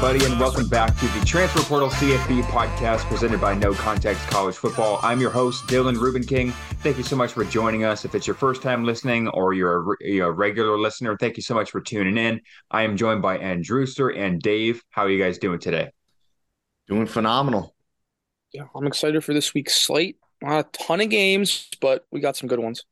Hello, everybody, and welcome back to the Transfer Portal CFB podcast presented by No Context College Football. I'm your host, Dylan Ruben King. Thank you so much for joining us. If it's your first time listening or you're a, you're a regular listener, thank you so much for tuning in. I am joined by Andrewster and Dave. How are you guys doing today? Doing phenomenal. Yeah, I'm excited for this week's slate. Not a ton of games, but we got some good ones.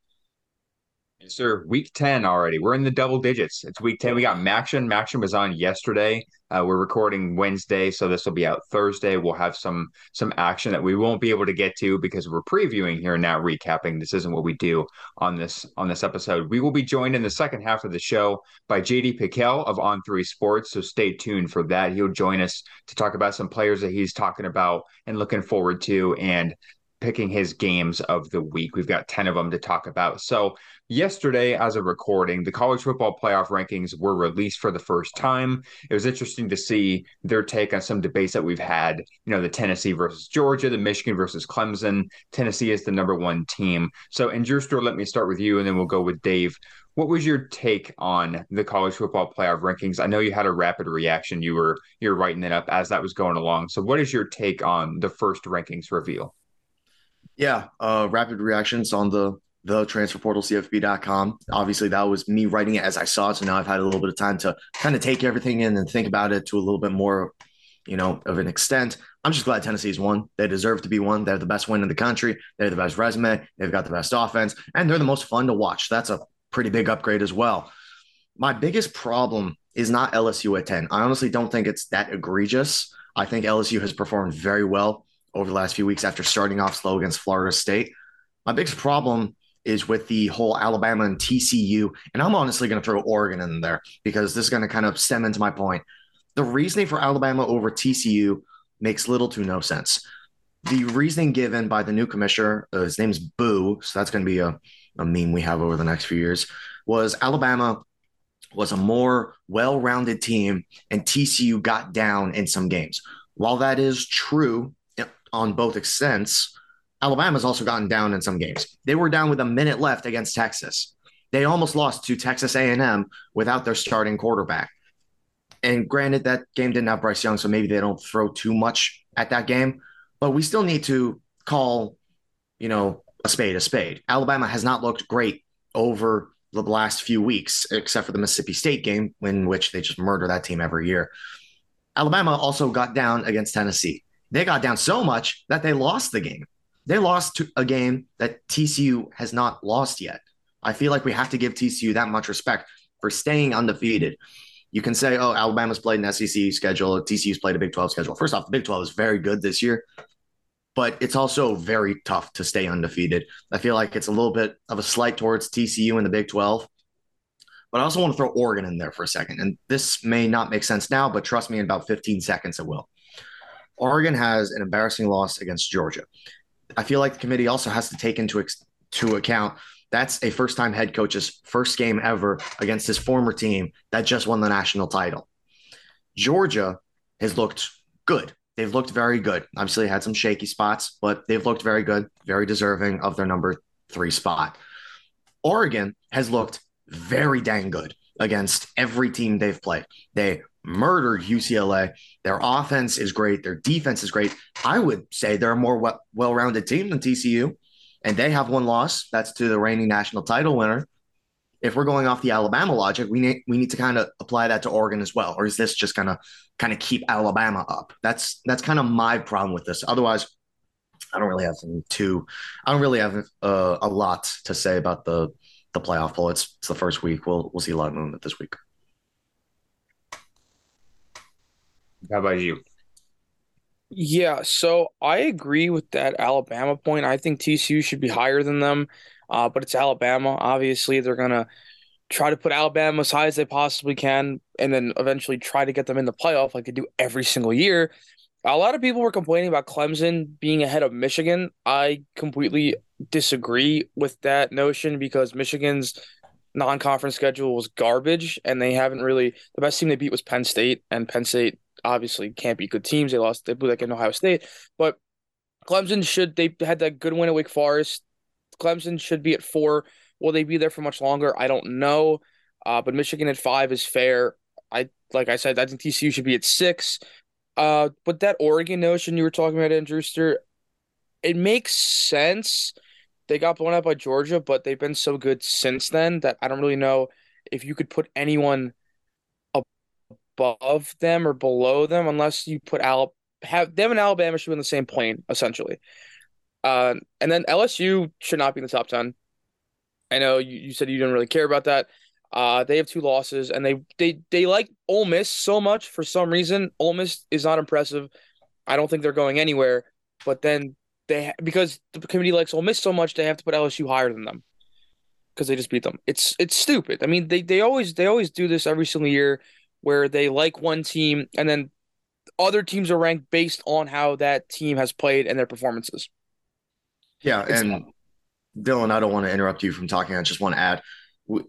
Yes, sir. Week 10 already. We're in the double digits. It's week 10. We got Maction. Maction was on yesterday. Uh, we're recording Wednesday, so this will be out Thursday. We'll have some some action that we won't be able to get to because we're previewing here and now, recapping. This isn't what we do on this on this episode. We will be joined in the second half of the show by JD Pickell of On Three Sports. So stay tuned for that. He'll join us to talk about some players that he's talking about and looking forward to and picking his games of the week. We've got 10 of them to talk about. So, yesterday, as a recording, the college football playoff rankings were released for the first time. It was interesting to see their take on some debates that we've had. You know, the Tennessee versus Georgia, the Michigan versus Clemson. Tennessee is the number one team. So, in Drewster, let me start with you and then we'll go with Dave. What was your take on the college football playoff rankings? I know you had a rapid reaction. You were you're writing it up as that was going along. So, what is your take on the first rankings reveal? Yeah, uh, rapid reactions on the the transfer portal cfb.com. Obviously, that was me writing it as I saw it. So now I've had a little bit of time to kind of take everything in and think about it to a little bit more, you know, of an extent. I'm just glad Tennessee's won. They deserve to be one. They're the best win in the country. They're the best resume. They've got the best offense, and they're the most fun to watch. That's a pretty big upgrade as well. My biggest problem is not LSU at 10. I honestly don't think it's that egregious. I think LSU has performed very well over the last few weeks after starting off slow against Florida State. My biggest problem is with the whole Alabama and TCU. And I'm honestly going to throw Oregon in there because this is going to kind of stem into my point. The reasoning for Alabama over TCU makes little to no sense. The reasoning given by the new commissioner, uh, his name's Boo, so that's going to be a, a meme we have over the next few years, was Alabama was a more well rounded team and TCU got down in some games. While that is true on both extents, Alabama's also gotten down in some games. They were down with a minute left against Texas. They almost lost to Texas A&M without their starting quarterback. And granted, that game didn't have Bryce Young, so maybe they don't throw too much at that game. But we still need to call, you know, a spade a spade. Alabama has not looked great over the last few weeks, except for the Mississippi State game, in which they just murder that team every year. Alabama also got down against Tennessee. They got down so much that they lost the game. They lost a game that TCU has not lost yet. I feel like we have to give TCU that much respect for staying undefeated. You can say, oh, Alabama's played an SEC schedule, TCU's played a Big 12 schedule. First off, the Big 12 is very good this year, but it's also very tough to stay undefeated. I feel like it's a little bit of a slight towards TCU in the Big 12. But I also want to throw Oregon in there for a second. And this may not make sense now, but trust me, in about 15 seconds, it will. Oregon has an embarrassing loss against Georgia. I feel like the committee also has to take into ex- to account that's a first time head coach's first game ever against his former team that just won the national title. Georgia has looked good. They've looked very good. Obviously, had some shaky spots, but they've looked very good, very deserving of their number three spot. Oregon has looked very dang good against every team they've played. They murdered UCLA. Their offense is great. Their defense is great. I would say they're a more well rounded team than TCU, and they have one loss. That's to the reigning national title winner. If we're going off the Alabama logic, we need we need to kind of apply that to Oregon as well, or is this just gonna kind of keep Alabama up? That's that's kind of my problem with this. Otherwise, I don't really have too. I don't really have uh, a lot to say about the the playoff poll. It's, it's the first week. We'll we'll see a lot of movement this week. How about you? Yeah, so I agree with that Alabama point. I think TCU should be higher than them, uh, but it's Alabama. Obviously, they're gonna try to put Alabama as high as they possibly can, and then eventually try to get them in the playoff like they do every single year. A lot of people were complaining about Clemson being ahead of Michigan. I completely disagree with that notion because Michigan's non-conference schedule was garbage, and they haven't really. The best team they beat was Penn State, and Penn State obviously can't be good teams. They lost, they blew like in Ohio State, but Clemson should they had that good win at Wake Forest. Clemson should be at four. Will they be there for much longer? I don't know. Uh, but Michigan at five is fair. I like I said, I think TCU should be at six. Uh, but that Oregon notion you were talking about, Andrewster, it makes sense. They got blown out by Georgia, but they've been so good since then that I don't really know if you could put anyone above them or below them unless you put Al have them and Alabama should be in the same plane essentially. Uh, and then LSU should not be in the top ten. I know you, you said you didn't really care about that. Uh, they have two losses, and they they they like Ole Miss so much for some reason. Ole Miss is not impressive. I don't think they're going anywhere. But then they because the committee likes Ole Miss so much, they have to put LSU higher than them because they just beat them. It's it's stupid. I mean, they they always they always do this every single year where they like one team and then other teams are ranked based on how that team has played and their performances. Yeah, it's, and Dylan, I don't want to interrupt you from talking. I just want to add,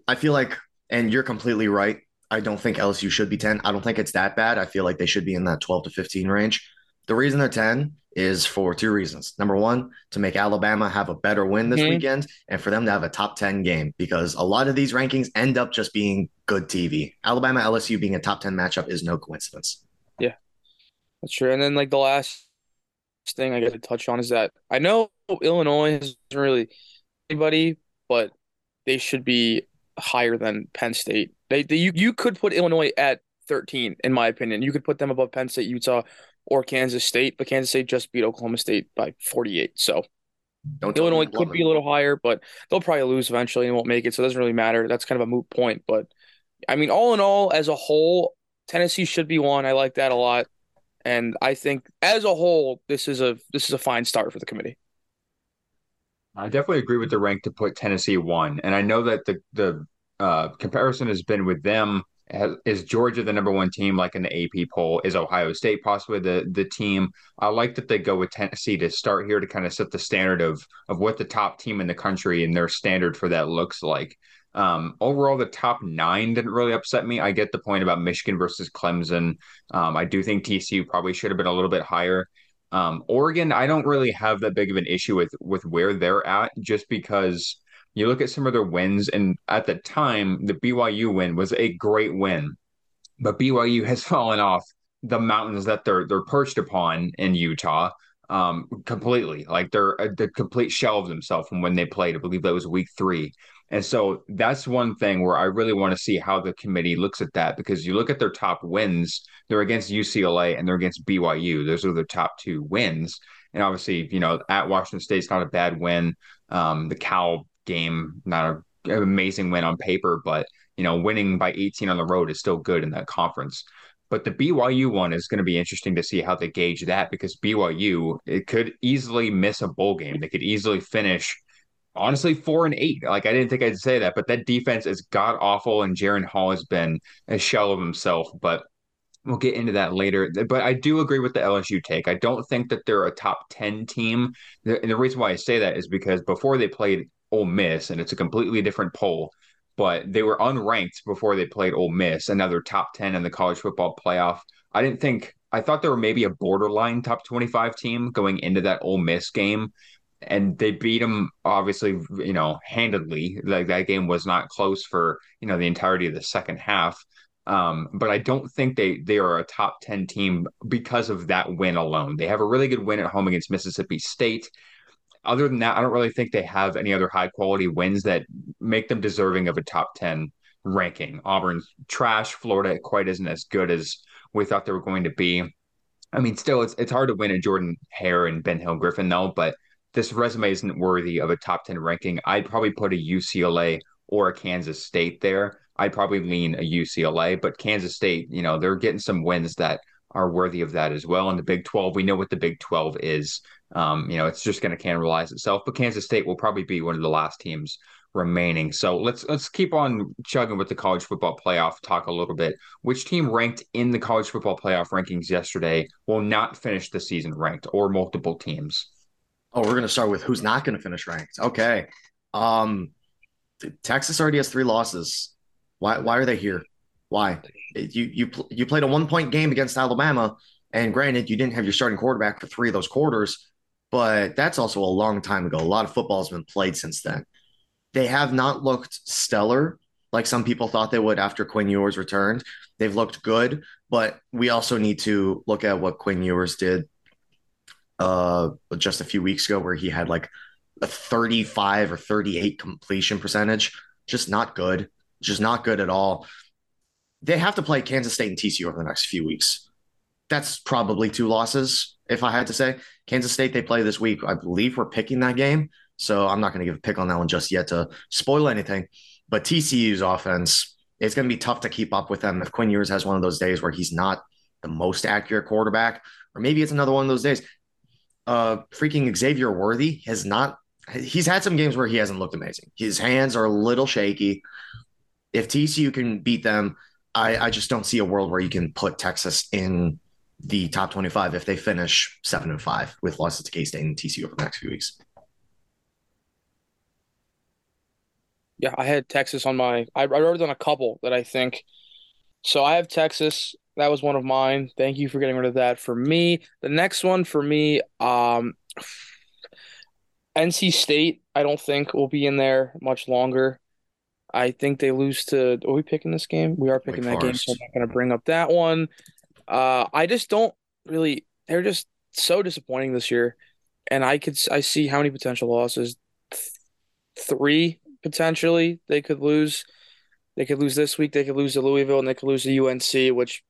I feel like, and you're completely right. I don't think LSU should be 10. I don't think it's that bad. I feel like they should be in that 12 to 15 range. The reason they're 10 is for two reasons. Number one, to make Alabama have a better win this mm-hmm. weekend and for them to have a top 10 game because a lot of these rankings end up just being good TV. Alabama LSU being a top 10 matchup is no coincidence. Yeah, that's true. And then, like, the last thing I got to touch on is that I know Illinois hasn't really anybody, but they should be higher than Penn State. They, they you, you could put Illinois at 13, in my opinion. You could put them above Penn State, Utah, or Kansas State, but Kansas State just beat Oklahoma State by 48. So Don't Illinois could be a little higher, but they'll probably lose eventually and won't make it. So it doesn't really matter. That's kind of a moot point. But I mean, all in all, as a whole, Tennessee should be one. I like that a lot. And I think as a whole, this is a this is a fine start for the committee. I definitely agree with the rank to put Tennessee one. And I know that the the uh, comparison has been with them is Georgia the number one team, like in the AP poll? Is Ohio State possibly the the team? I like that they go with Tennessee to start here to kind of set the standard of of what the top team in the country and their standard for that looks like. Um, overall, the top nine didn't really upset me. I get the point about Michigan versus Clemson. Um, I do think TCU probably should have been a little bit higher. Um, Oregon, I don't really have that big of an issue with with where they're at, just because you look at some of their wins, and at the time, the BYU win was a great win, but BYU has fallen off the mountains that they're they're perched upon in Utah um, completely. Like they're the complete shell of themselves from when they played. I believe that was week three. And so that's one thing where I really want to see how the committee looks at that because you look at their top wins, they're against UCLA and they're against BYU. Those are the top two wins. And obviously, you know, at Washington State's not a bad win. Um, the Cal game, not a, an amazing win on paper, but you know, winning by 18 on the road is still good in that conference. But the BYU one is going to be interesting to see how they gauge that because BYU it could easily miss a bowl game. They could easily finish honestly four and eight. Like I didn't think I'd say that, but that defense is god awful, and Jaren Hall has been a shell of himself. But we'll get into that later. But I do agree with the LSU take. I don't think that they're a top ten team. And the reason why I say that is because before they played Ole Miss, and it's a completely different poll. But they were unranked before they played Ole Miss, another top 10 in the college football playoff. I didn't think, I thought they were maybe a borderline top 25 team going into that Ole Miss game. And they beat them, obviously, you know, handedly. Like that game was not close for, you know, the entirety of the second half. Um, but I don't think they they are a top 10 team because of that win alone. They have a really good win at home against Mississippi State other than that, I don't really think they have any other high quality wins that make them deserving of a top 10 ranking. Auburn's trash. Florida quite isn't as good as we thought they were going to be. I mean, still, it's it's hard to win a Jordan Hare and Ben Hill Griffin, though, but this resume isn't worthy of a top 10 ranking. I'd probably put a UCLA or a Kansas State there. I'd probably lean a UCLA, but Kansas State, you know, they're getting some wins that are worthy of that as well. In the Big 12, we know what the Big 12 is. Um, you know, it's just going to cannibalize itself. But Kansas State will probably be one of the last teams remaining. So let's let's keep on chugging with the college football playoff talk a little bit. Which team ranked in the college football playoff rankings yesterday will not finish the season ranked, or multiple teams? Oh, we're going to start with who's not going to finish ranked. Okay. Um, Texas already has three losses. Why? Why are they here? Why? You you you played a one point game against Alabama, and granted, you didn't have your starting quarterback for three of those quarters, but that's also a long time ago. A lot of football has been played since then. They have not looked stellar, like some people thought they would after Quinn Ewers returned. They've looked good, but we also need to look at what Quinn Ewers did uh, just a few weeks ago, where he had like a 35 or 38 completion percentage. Just not good. Just not good at all. They have to play Kansas State and TCU over the next few weeks. That's probably two losses, if I had to say. Kansas State, they play this week. I believe we're picking that game. So I'm not going to give a pick on that one just yet to spoil anything. But TCU's offense, it's going to be tough to keep up with them if Quinn Ewers has one of those days where he's not the most accurate quarterback, or maybe it's another one of those days. Uh, freaking Xavier Worthy has not. He's had some games where he hasn't looked amazing. His hands are a little shaky. If TCU can beat them, I, I just don't see a world where you can put Texas in the top 25 if they finish seven and five with losses to K State and TCU over the next few weeks. Yeah, I had Texas on my. I, I wrote on a couple that I think. So I have Texas. That was one of mine. Thank you for getting rid of that for me. The next one for me, um, NC State. I don't think will be in there much longer. I think they lose to. Are we picking this game? We are picking Wake that Forest. game, so I'm not going to bring up that one. Uh, I just don't really. They're just so disappointing this year, and I could I see how many potential losses. Three potentially they could lose. They could lose this week. They could lose to Louisville, and they could lose to UNC, which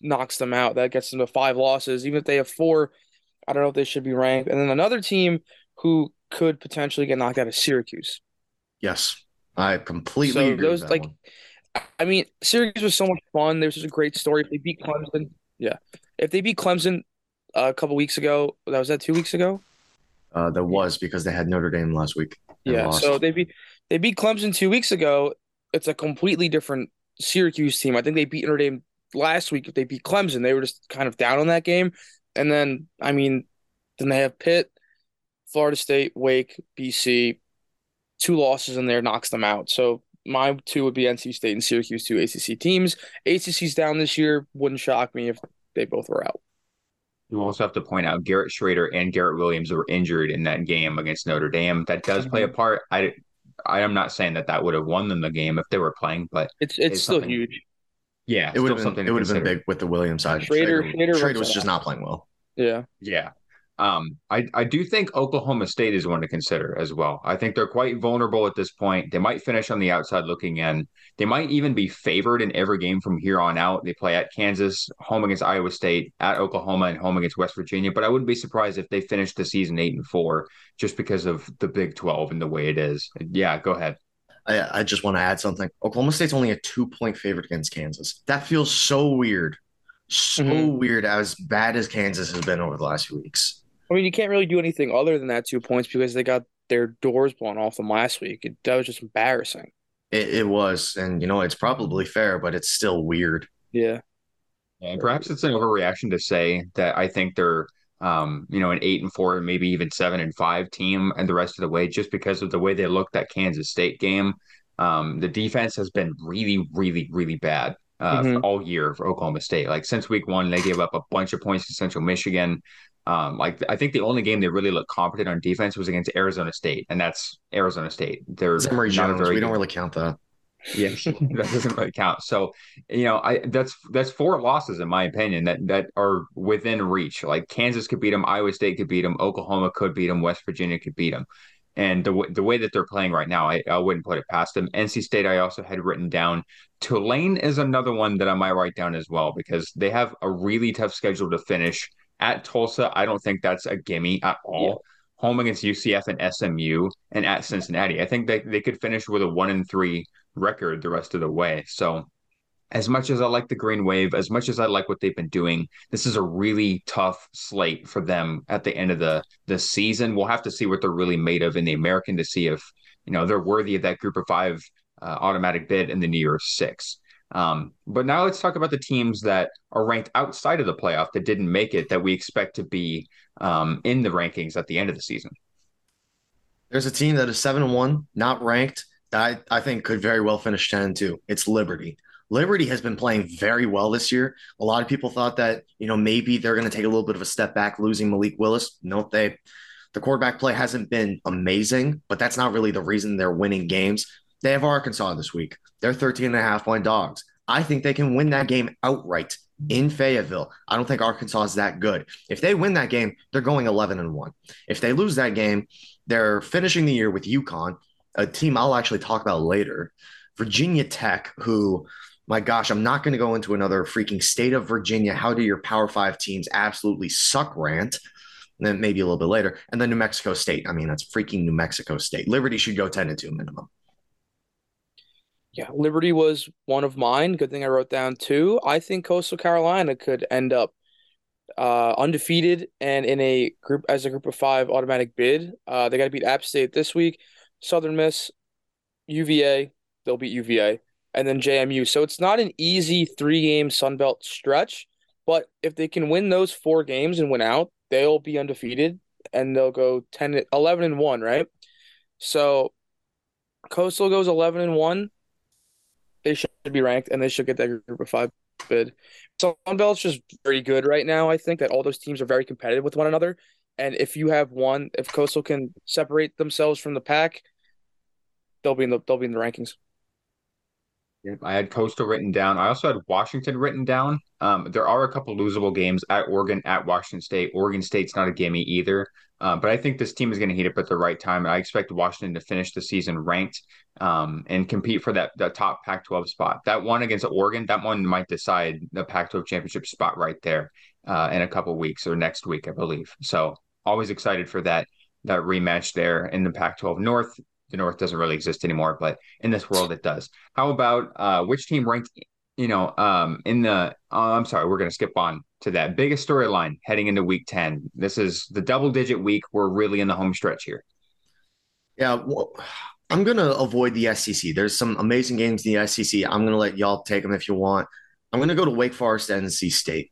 knocks them out. That gets them to five losses. Even if they have four, I don't know if they should be ranked. And then another team who could potentially get knocked out of Syracuse. Yes, I completely so agree. Those like, one. I mean, Syracuse was so much fun. There's just a great story. If they beat Clemson, yeah. If they beat Clemson uh, a couple weeks ago, that was that two weeks ago. Uh, that was because they had Notre Dame last week. Yeah, lost. so they beat they beat Clemson two weeks ago. It's a completely different Syracuse team. I think they beat Notre Dame last week. If they beat Clemson, they were just kind of down on that game. And then, I mean, then they have Pitt, Florida State, Wake, BC. Two losses in there knocks them out. So my two would be NC State and Syracuse, two ACC teams. ACC's down this year. Wouldn't shock me if they both were out. You also have to point out Garrett Shrader and Garrett Williams were injured in that game against Notre Dame. That does play a part. I I am not saying that that would have won them the game if they were playing, but it's it's, it's still huge. Yeah, it would have been it would have been big with the Williams side. Shrader, Shrader, Shrader was just not playing well. Yeah, yeah. Um, I, I do think Oklahoma State is one to consider as well. I think they're quite vulnerable at this point. They might finish on the outside looking in. They might even be favored in every game from here on out. They play at Kansas, home against Iowa State, at Oklahoma, and home against West Virginia. But I wouldn't be surprised if they finish the season eight and four just because of the Big 12 and the way it is. Yeah, go ahead. I, I just want to add something. Oklahoma State's only a two point favorite against Kansas. That feels so weird. So mm-hmm. weird as bad as Kansas has been over the last few weeks. I mean, you can't really do anything other than that two points because they got their doors blown off them last week. It, that was just embarrassing. It, it was, and you know, it's probably fair, but it's still weird. Yeah. And perhaps it's an overreaction to say that I think they're, um, you know, an eight and four, maybe even seven and five team, and the rest of the way, just because of the way they looked at Kansas State game. Um, the defense has been really, really, really bad uh, mm-hmm. all year for Oklahoma State. Like since week one, they gave up a bunch of points to Central Michigan. Um, like I think the only game they really looked competent on defense was against Arizona State, and that's Arizona State. They're Emory Jones. Very, we don't really count that. Yeah, that doesn't really count. So, you know, I that's that's four losses in my opinion that that are within reach. Like Kansas could beat them, Iowa State could beat them, Oklahoma could beat them, West Virginia could beat them. And the the way that they're playing right now, I, I wouldn't put it past them. NC State, I also had written down. Tulane is another one that I might write down as well because they have a really tough schedule to finish at Tulsa, I don't think that's a gimme at all. Yeah. Home against UCF and SMU and at Cincinnati. I think they, they could finish with a one and three record the rest of the way. So as much as I like the Green Wave, as much as I like what they've been doing, this is a really tough slate for them at the end of the the season. We'll have to see what they're really made of in the American to see if you know they're worthy of that Group of Five uh, automatic bid in the New Year's Six. Um, but now let's talk about the teams that are ranked outside of the playoff that didn't make it that we expect to be um, in the rankings at the end of the season. There's a team that is seven and one, not ranked, that I, I think could very well finish 10 and 2. It's Liberty. Liberty has been playing very well this year. A lot of people thought that, you know, maybe they're going to take a little bit of a step back losing Malik Willis. Nope, they the quarterback play hasn't been amazing, but that's not really the reason they're winning games. They have Arkansas this week. They're 13 and a half point dogs. I think they can win that game outright in Fayetteville. I don't think Arkansas is that good. If they win that game, they're going 11 and 1. If they lose that game, they're finishing the year with UConn, a team I'll actually talk about later. Virginia Tech, who, my gosh, I'm not going to go into another freaking state of Virginia. How do your Power Five teams absolutely suck rant? And then maybe a little bit later. And then New Mexico State. I mean, that's freaking New Mexico State. Liberty should go 10 and 2 minimum. Yeah, Liberty was one of mine. Good thing I wrote down two. I think Coastal Carolina could end up uh, undefeated and in a group as a group of five automatic bid. Uh, they got to beat App State this week, Southern Miss, UVA. They'll beat UVA, and then JMU. So it's not an easy three game Sun Belt stretch, but if they can win those four games and win out, they'll be undefeated and they'll go 10, 11 and one, right? So Coastal goes 11 and one they should be ranked and they should get that group of five bid. So Sunbelt's just very good right now. I think that all those teams are very competitive with one another. And if you have one, if Coastal can separate themselves from the pack, they'll be in the they'll be in the rankings. I had Coastal written down. I also had Washington written down. Um, there are a couple losable games at Oregon, at Washington State. Oregon State's not a gimme either. Uh, but I think this team is going to heat up at the right time. I expect Washington to finish the season ranked um, and compete for that, that top Pac 12 spot. That one against Oregon, that one might decide the Pac 12 championship spot right there uh, in a couple weeks or next week, I believe. So always excited for that that rematch there in the Pac 12 North the North doesn't really exist anymore, but in this world it does. How about uh, which team ranked? You know, um, in the uh, I'm sorry, we're going to skip on to that biggest storyline heading into Week Ten. This is the double digit week. We're really in the home stretch here. Yeah, well, I'm going to avoid the SEC. There's some amazing games in the SEC. I'm going to let y'all take them if you want. I'm going to go to Wake Forest NC State.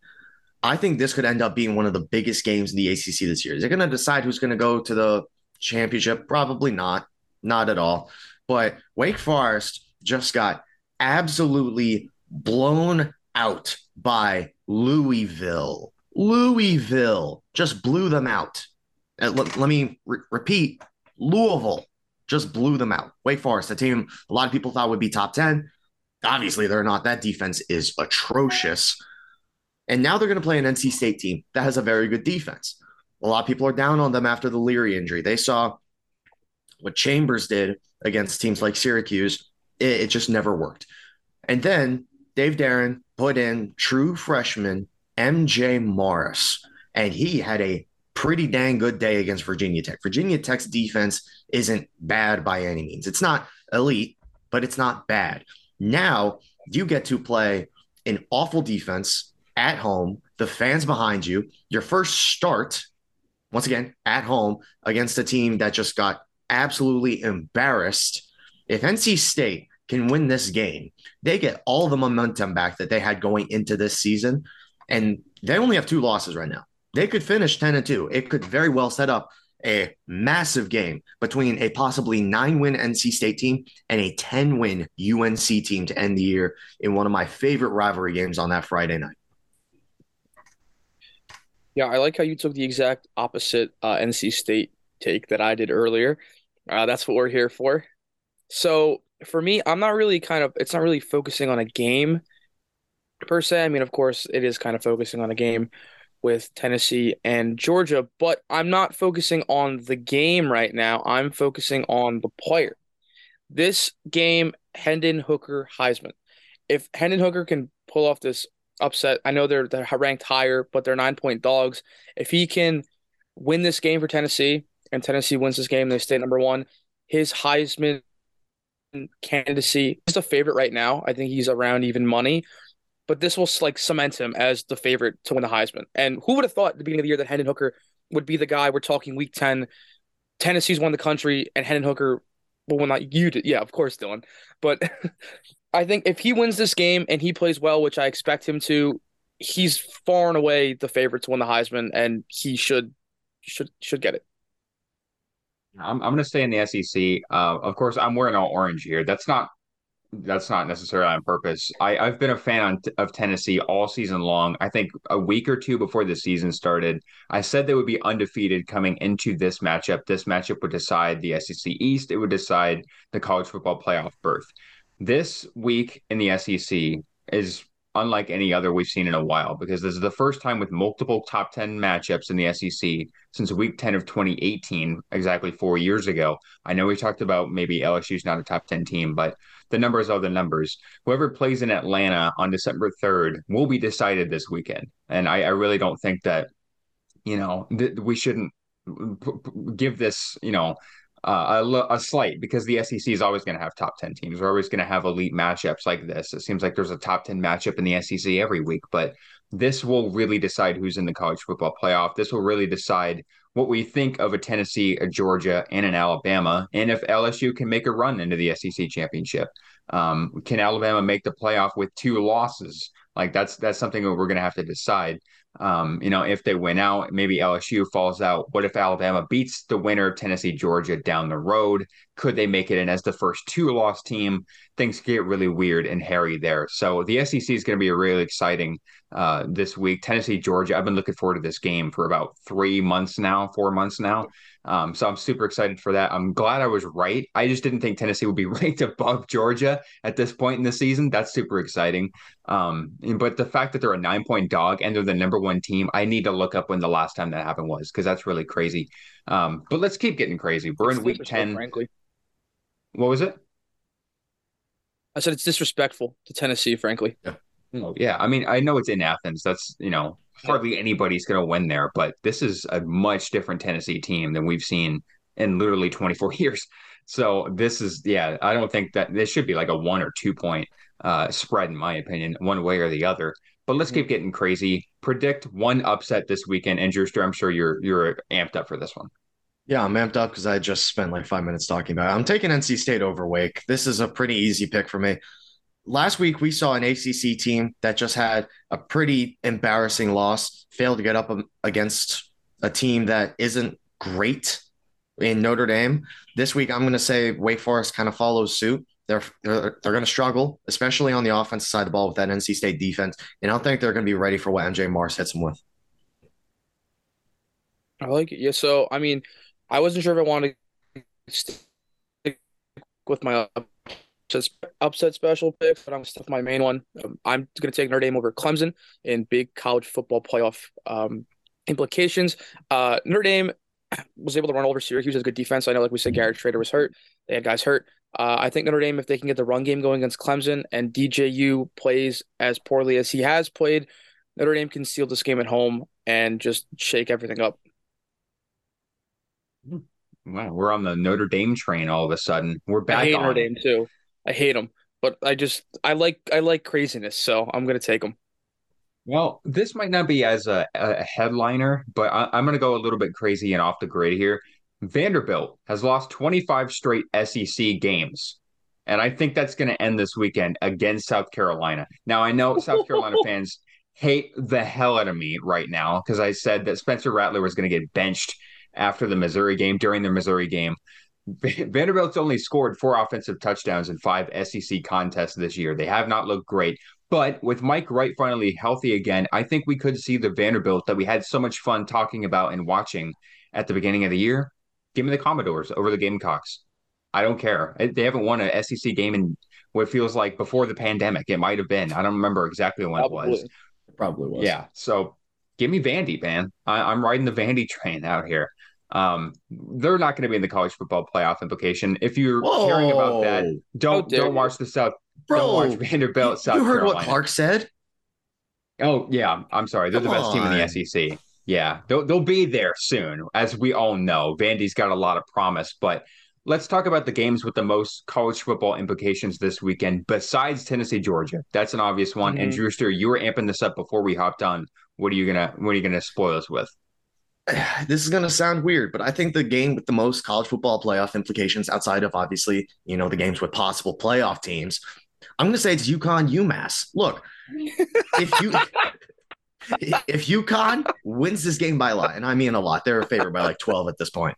I think this could end up being one of the biggest games in the ACC this year. Is it going to decide who's going to go to the championship? Probably not not at all. But Wake Forest just got absolutely blown out by Louisville. Louisville just blew them out. Uh, let, let, me re- repeat Louisville just blew them out. Wake Forest, a team a lot of people thought would be top 10. Obviously, they're not. That defense is atrocious. And now they're going to play an NC State team that has a very good defense. A lot of people are down on them after the Leary injury. They saw what Chambers did against teams like Syracuse, it, it just never worked. And then Dave Doeren put in true freshman MJ Morris, and he had a pretty dang good day against Virginia Tech. Virginia Tech's defense isn't bad by any means. It's not elite, but it's not bad. Now you get to play an awful defense at home, the fans behind you, your first start, once again, at home against a team that just got absolutely embarrassed. If NC State can win this game, they get all the momentum back that they had going into this season. And they only have two losses right now. They could finish 10 and 2. It could very well set up a massive game between a possibly nine win NC State team and a 10 win UNC team to end the year in one of my favorite rivalry games on that Friday night. Yeah, I like how you took the exact opposite uh, NC State take that I did earlier. Uh, that's what we're here for. So for me, I'm not really kind of it's not really focusing on a game per se. I mean, of course, it is kind of focusing on a game with Tennessee and Georgia, but I'm not focusing on the game right now. I'm focusing on the player. This game, Hendon Hooker Heisman. If Hendon Hooker can pull off this upset, I know they're, they're ranked higher, but they're nine point dogs. If he can win this game for Tennessee, and Tennessee wins this game, they stay number one. His Heisman candidacy is a favorite right now. I think he's around even money, but this will like cement him as the favorite to win the Heisman. And who would have thought at the beginning of the year that Hendon Hooker would be the guy? We're talking Week Ten. Tennessee's won the country, and Hendon Hooker. Well, not you did. Yeah, of course, Dylan. But I think if he wins this game and he plays well, which I expect him to, he's far and away the favorite to win the Heisman, and he should should should get it. I'm, I'm going to stay in the SEC. Uh, of course, I'm wearing all orange here. That's not that's not necessarily on purpose. I, I've been a fan on, of Tennessee all season long. I think a week or two before the season started, I said they would be undefeated coming into this matchup. This matchup would decide the SEC East, it would decide the college football playoff berth. This week in the SEC is unlike any other we've seen in a while because this is the first time with multiple top 10 matchups in the SEC since week 10 of 2018, exactly four years ago. I know we talked about maybe LSU's not a top 10 team, but the numbers are the numbers. Whoever plays in Atlanta on December 3rd will be decided this weekend. And I, I really don't think that, you know, th- we shouldn't give this, you know, uh, a, a slight because the SEC is always going to have top 10 teams. We're always going to have elite matchups like this. It seems like there's a top 10 matchup in the SEC every week, but this will really decide who's in the college football playoff. This will really decide what we think of a Tennessee, a Georgia, and an Alabama, and if LSU can make a run into the SEC championship. Um, can Alabama make the playoff with two losses? Like that's that's something that we're going to have to decide. Um, you know, if they win out, maybe LSU falls out. What if Alabama beats the winner of Tennessee, Georgia down the road? Could they make it in as the first two loss team? Things get really weird and hairy there. So the SEC is going to be really exciting uh, this week. Tennessee, Georgia. I've been looking forward to this game for about three months now, four months now. Um, so I'm super excited for that. I'm glad I was right. I just didn't think Tennessee would be ranked above Georgia at this point in the season. That's super exciting. Um, but the fact that they're a nine point dog and they're the number one team, I need to look up when the last time that happened was because that's really crazy. Um, but let's keep getting crazy. We're it's in week 10. Frankly, what was it? I said it's disrespectful to Tennessee, frankly. Yeah. Oh, yeah. I mean, I know it's in Athens. That's, you know, hardly anybody's going to win there. But this is a much different Tennessee team than we've seen in literally 24 years. So this is, yeah, I don't think that this should be like a one or two point uh, spread, in my opinion, one way or the other. But let's keep getting crazy. Predict one upset this weekend, and Drewster, I'm sure you're you're amped up for this one. Yeah, I'm amped up because I just spent like five minutes talking about it. I'm taking NC State over Wake. This is a pretty easy pick for me last week we saw an ACC team that just had a pretty embarrassing loss, failed to get up against a team that isn't great in Notre Dame. This week I'm going to say Wake Forest kind of follows suit. They're they're, they're going to struggle, especially on the offensive side of the ball with that NC State defense, and I don't think they're going to be ready for what MJ Morris hits them with. I like it. Yeah. So I mean, I wasn't sure if I wanted to stick with my upset special picks, but I'm stuff my main one. Um, I'm going to take Notre Dame over Clemson in big college football playoff um, implications. Uh, Notre Dame was able to run over Syracuse as a good defense. I know, like we said, Garrett Shrader was hurt. They had guys hurt. Uh, I think Notre Dame, if they can get the run game going against Clemson and DJU plays as poorly as he has played, Notre Dame can seal this game at home and just shake everything up. Wow, we're on the Notre Dame train all of a sudden. We're back. I hate on. Notre Dame too. I hate them, but I just I like I like craziness, so I'm gonna take them. Well, this might not be as a, a headliner, but I, I'm gonna go a little bit crazy and off the grid here. Vanderbilt has lost 25 straight SEC games. And I think that's going to end this weekend against South Carolina. Now, I know South Carolina fans hate the hell out of me right now because I said that Spencer Rattler was going to get benched after the Missouri game, during the Missouri game. Vanderbilt's only scored four offensive touchdowns in five SEC contests this year. They have not looked great. But with Mike Wright finally healthy again, I think we could see the Vanderbilt that we had so much fun talking about and watching at the beginning of the year. Give me the Commodores over the Gamecocks. I don't care. They haven't won an SEC game in what feels like before the pandemic. It might have been. I don't remember exactly when Probably. it was. It probably was. Yeah. So give me Vandy, man. I, am riding the Vandy train out here. Um, they're not going to be in the college football playoff implication. If you're Whoa. caring about that, don't don't watch the South. Bro, don't watch Vanderbilt. South you heard Carolina. what Clark said? Oh yeah, I'm sorry. They're Come the best on. team in the SEC. Yeah, they'll they'll be there soon, as we all know. Vandy's got a lot of promise, but let's talk about the games with the most college football implications this weekend. Besides Tennessee, Georgia, that's an obvious one. Mm-hmm. And Drewster, you were amping this up before we hopped on. What are you gonna What are you gonna spoil us with? this is going to sound weird, but I think the game with the most college football playoff implications outside of obviously, you know, the games with possible playoff teams, I'm going to say it's UConn UMass. Look, if you if UConn wins this game by a lot, and I mean a lot, they're a favorite by like 12 at this point.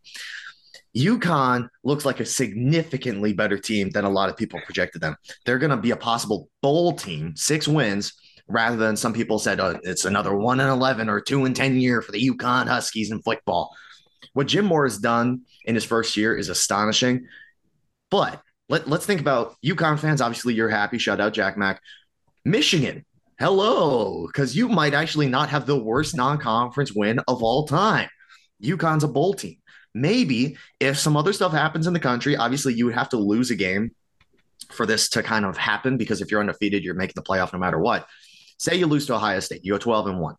UConn looks like a significantly better team than a lot of people projected them. They're going to be a possible bowl team, six wins, rather than some people said oh, it's another one and eleven or two and ten year for the UConn Huskies in football. What Jim Mora has done in his first year is astonishing. But let, let's think about UConn fans. Obviously, you're happy. Shout out Jack Mack. Michigan, hello, because you might actually not have the worst non-conference win of all time. UConn's a bowl team maybe if some other stuff happens in the country, obviously you would have to lose a game for this to kind of happen because if you're undefeated, you're making the playoff no matter what. Say you lose to Ohio State, you go 12 and 1.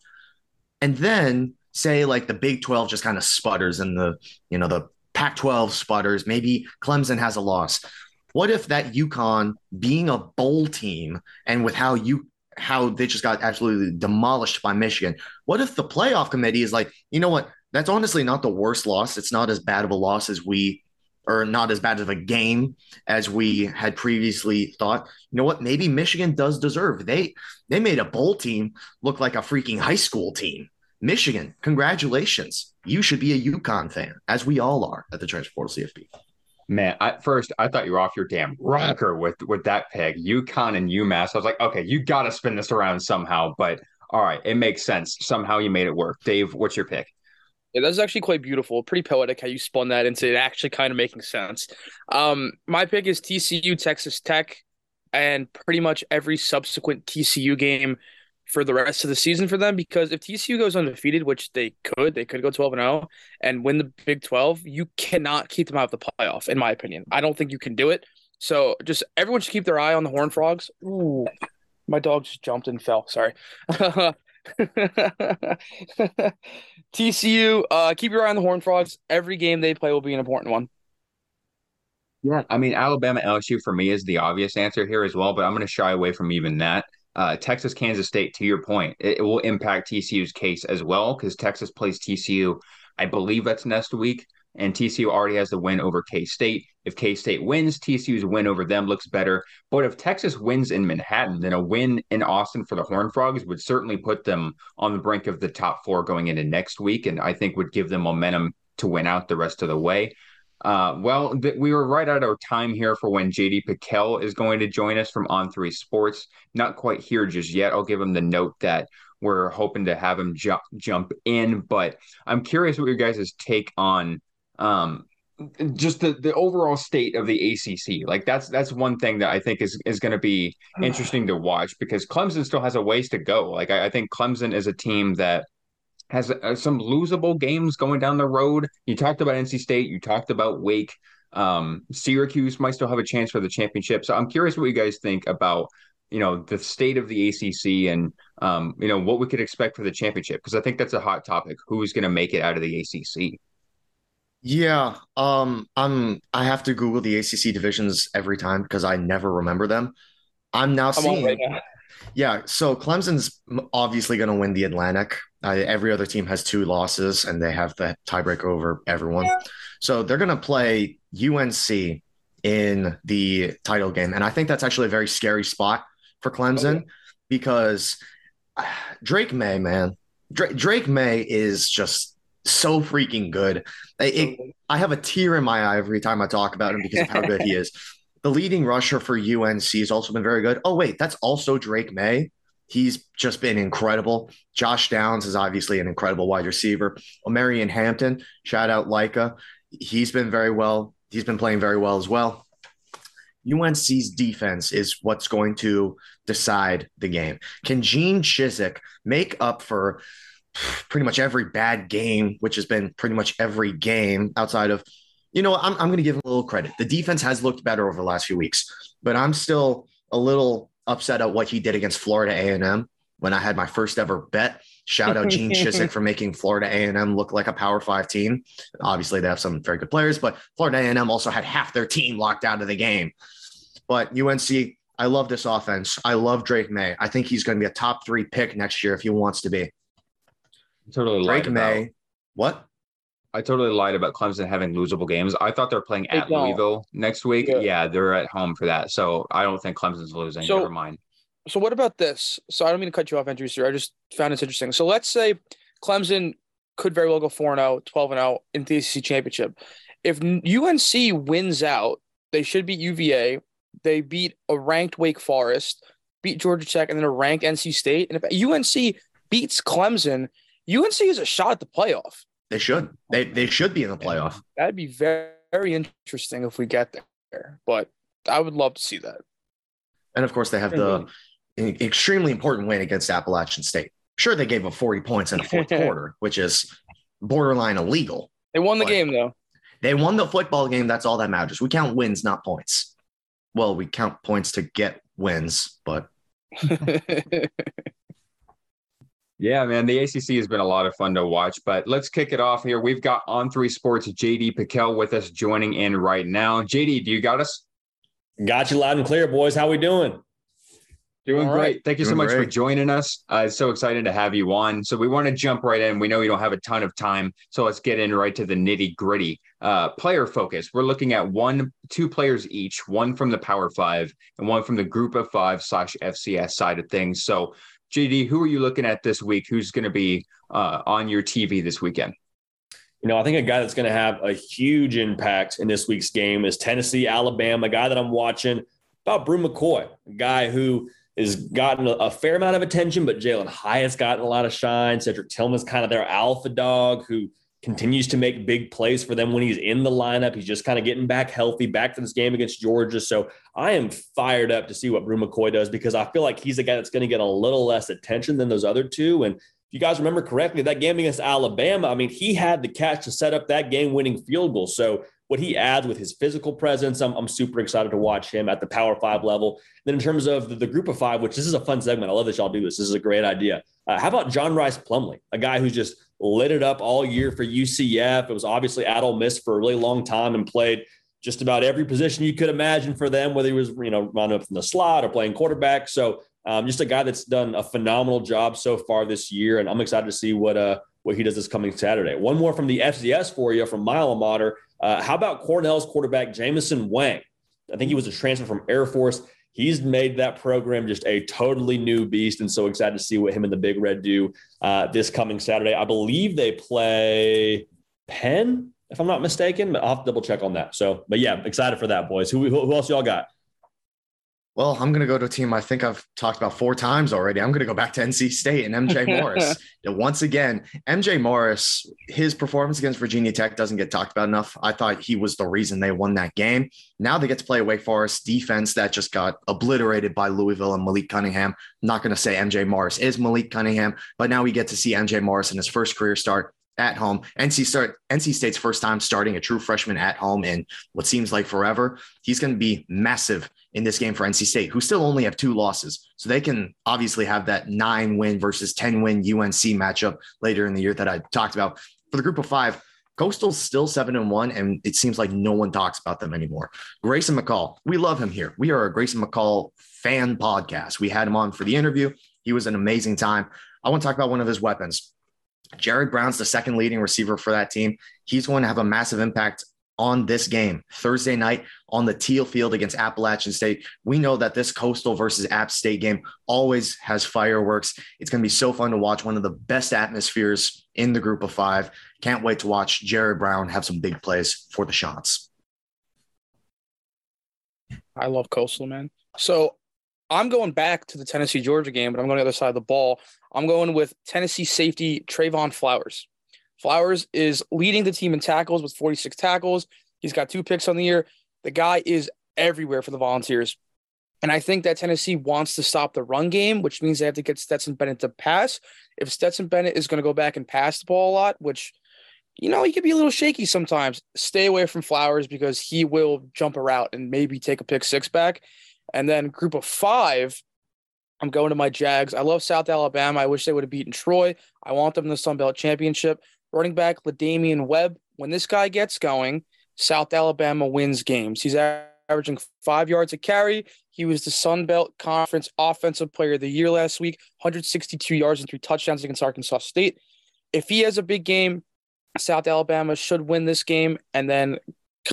And then say like the Big 12 just kind of sputters and the, you know, the Pac 12 sputters, maybe Clemson has a loss. What if that UConn being a bowl team and with how you how they just got absolutely demolished by Michigan, what if the playoff committee is like, you know what, that's honestly not the worst loss. It's not as bad of a loss as we, or not as bad of a game as we had previously thought. You know what? Maybe Michigan does deserve. They they made a bowl team look like a freaking high school team. Michigan, congratulations. You should be a UConn fan, as we all are at the Transfer Portal CFB. Man, at first I thought you were off your damn rocker with with that pick, UConn and UMass. I was like, okay, you got to spin this around somehow. But all right, it makes sense. Somehow you made it work. Dave, what's your pick? Yeah, that's actually quite beautiful. Pretty poetic how you spun that into it actually kind of making sense. Um, my pick is TCU, Texas Tech, and pretty much every subsequent TCU game for the rest of the season for them because if TCU goes undefeated, which they could, they could go 12 and 0 and win the Big 12, you cannot keep them out of the playoff, in my opinion. I don't think you can do it. So just everyone should keep their eye on the Horn Frogs. Ooh, my dog just jumped and fell. Sorry. TCU, uh, keep your eye on the Horn Frogs. Every game they play will be an important one. Yeah, I mean Alabama LSU for me is the obvious answer here as well, but I'm going to shy away from even that. Uh, Texas Kansas State, to your point, it, it will impact TCU's case as well because Texas plays TCU. I believe that's next week and TCU already has the win over K State. If K State wins, TCU's win over them looks better. But if Texas wins in Manhattan, then a win in Austin for the Horned Frogs would certainly put them on the brink of the top four going into next week, and I think would give them momentum to win out the rest of the way. Uh, well, th- we were right at our time here for when JD PicKell is going to join us from On Three Sports. Not quite here just yet. I'll give him the note that we're hoping to have him jump jump in, but I'm curious what your guys' take on um, just the the overall state of the ACC. Like that's that's one thing that I think is is going to be interesting to watch because Clemson still has a ways to go. Like I, I think Clemson is a team that has uh, some losable games going down the road. You talked about NC State. You talked about Wake. Um, Syracuse might still have a chance for the championship. So I'm curious what you guys think about you know the state of the ACC and um, you know what we could expect for the championship because I think that's a hot topic. Who's going to make it out of the ACC? Yeah, um, I'm. I have to Google the ACC divisions every time because I never remember them. I'm now I'm seeing. Right now. Yeah, so Clemson's obviously going to win the Atlantic. Uh, every other team has two losses, and they have the tiebreaker over everyone. So they're going to play UNC in the title game, and I think that's actually a very scary spot for Clemson okay. because uh, Drake Maye, man, Drake, Drake Maye is just so freaking good. It, I have a tear in my eye every time I talk about him because of how good he is. The leading rusher for UNC has also been very good. Oh, wait, that's also Drake Maye. He's just been incredible. Josh Downs is obviously an incredible wide receiver. Omarion Hampton, shout out Leica. He's been very well. He's been playing very well as well. UNC's defense is what's going to decide the game. Can Gene Chizik make up for pretty much every bad game, which has been pretty much every game outside of, you know, I'm, I'm going to give him a little credit. The defense has looked better over the last few weeks, but I'm still a little upset at what he did against Florida A&M when I had my first ever bet. Shout out Gene Chizik for making Florida A&M look like a Power Five team. Obviously, they have some very good players, but Florida A&M also had half their team locked out of the game. But UNC, I love this offense. I love Drake Maye. I think he's going to be a top three pick next year if he wants to be totally Drake Maye. About, what? I totally lied about Clemson having losable games. I thought they're playing at Louisville next week. Yeah. yeah. they're at home for that. So I don't think Clemson's losing. So, Never mind. So what about this? So I don't mean to cut you off, Andrew. Sir. I just found this interesting. So let's say Clemson could very well go 4 0, 12 0 in the ACC championship. If UNC wins out, they should beat UVA. They beat a ranked Wake Forest, beat Georgia Tech, and then a ranked NC State. And if UNC beats Clemson, UNC is a shot at the playoff. They should. They they should be in the playoff. That'd be very very interesting if we get there. But I would love to see that. And of course, they have the extremely important win against Appalachian State. Sure, they gave up 40 points in the fourth quarter, which is borderline illegal. They won the game though. They won the football game. That's all that matters. We count wins, not points. Well, we count points to get wins, but Yeah, man, the ACC has been a lot of fun to watch, but let's kick it off here. We've got On3 sports JD Pickell with us joining in right now. JD, do you got us? Got you loud and clear, boys. How we doing? Doing All great. Right. Thank you Doing so much great. for joining us. Uh, so excited to have you on. So we want to jump right in. We know you don't have a ton of time, so let's get in right to the nitty gritty. Uh, player focus. We're looking at one, two players each, one from the Power Five and one from the Group of Five slash FCS side of things. So JD, who are you looking at this week? Who's going to be uh, on your TV this weekend? You know, I think a guy that's going to have a huge impact in this week's game is Tennessee, Alabama, a guy that I'm watching about Bru McCoy, a guy who has gotten a, fair amount of attention, but Jalen Hyatt's gotten a lot of shine. Cedric Tillman's kind of their alpha dog who continues to make big plays for them when he's in the lineup. He's just kind of getting back healthy, back for this game against Georgia. So I am fired up to see what Bru McCoy does because I feel like he's a guy that's going to get a little less attention than those other two. And if you guys remember correctly, that game against Alabama, I mean, he had the catch to set up that game winning field goal. So what he adds with his physical presence, I'm, I'm super excited to watch him at the power five level. Then in terms of the, the group of five, which this is a fun segment. I love that y'all do this. This is a great idea. Uh, how about John Rhys Plumlee, a guy who's just lit it up all year for UCF. It was obviously at Ole Miss for a really long time and played just about every position you could imagine for them, whether he was, you know, running up in the slot or playing quarterback. So um, just a guy that's done a phenomenal job so far this year. And I'm excited to see what uh what he does this coming Saturday. One more from the FCS for you from alma mater. Uh, how about Cornell's quarterback, Jameson Wang? I think he was a transfer from Air Force he's made that program just a totally new beast. And so excited to see what him and the Big Red do uh, this coming Saturday. I believe they play Penn, if I'm not mistaken, but I'll have to double check on that. So, but yeah, excited for that, boys. Who, who, who else y'all got? Well, I'm going to go to a team I think I've talked about four times already. I'm going to go back to NC State and MJ Morris. Once again, MJ Morris, his performance against Virginia Tech doesn't get talked about enough. I thought he was the reason they won that game. Now they get to play a Wake Forest defense that just got obliterated by Louisville and Malik Cunningham. I'm not going to say MJ Morris is Malik Cunningham, but now we get to see MJ Morris in his first career start at home. NC start NC State's first time starting a true freshman at home in what seems like forever. He's going to be massive in this game for NC State, who still only have two losses. So they can obviously have that nine win versus 10 win UNC matchup later in the year that I talked about. For the group of five, Coastal's still seven and one, and it seems like no one talks about them anymore. Grayson McCall, we love him here. We are a Grayson McCall fan podcast. We had him on for the interview. He was an amazing time. I want to talk about one of his weapons. Jared Brown's the second leading receiver for that team. He's going to have a massive impact on this game Thursday night on the teal field against Appalachian State. We know that this Coastal versus App State game always has fireworks. It's going to be so fun to watch. One of the best atmospheres in the group of five. Can't wait to watch Jared Brown have some big plays for the Chants. I love Coastal, man. So I'm going back to the Tennessee Georgia game, but I'm going to the other side of the ball. I'm going with Tennessee safety Trevon Flowers. Flowers is leading the team in tackles with 46 tackles. He's got two picks on the year. The guy is everywhere for the Volunteers. And I think that Tennessee wants to stop the run game, which means they have to get Stetson Bennett to pass. If Stetson Bennett is going to go back and pass the ball a lot, which, you know, he could be a little shaky sometimes, stay away from Flowers because he will jump a route and maybe take a pick six back. And then group of five, I'm going to my Jags. I love South Alabama. I wish they would have beaten Troy. I want them in the Sun Belt Championship running back La'Damian Webb. When this guy gets going, South Alabama wins games. He's averaging five yards a carry. He was the Sun Belt Conference Offensive Player of the Year last week, 162 yards and three touchdowns against Arkansas State. If he has a big game, South Alabama should win this game. And then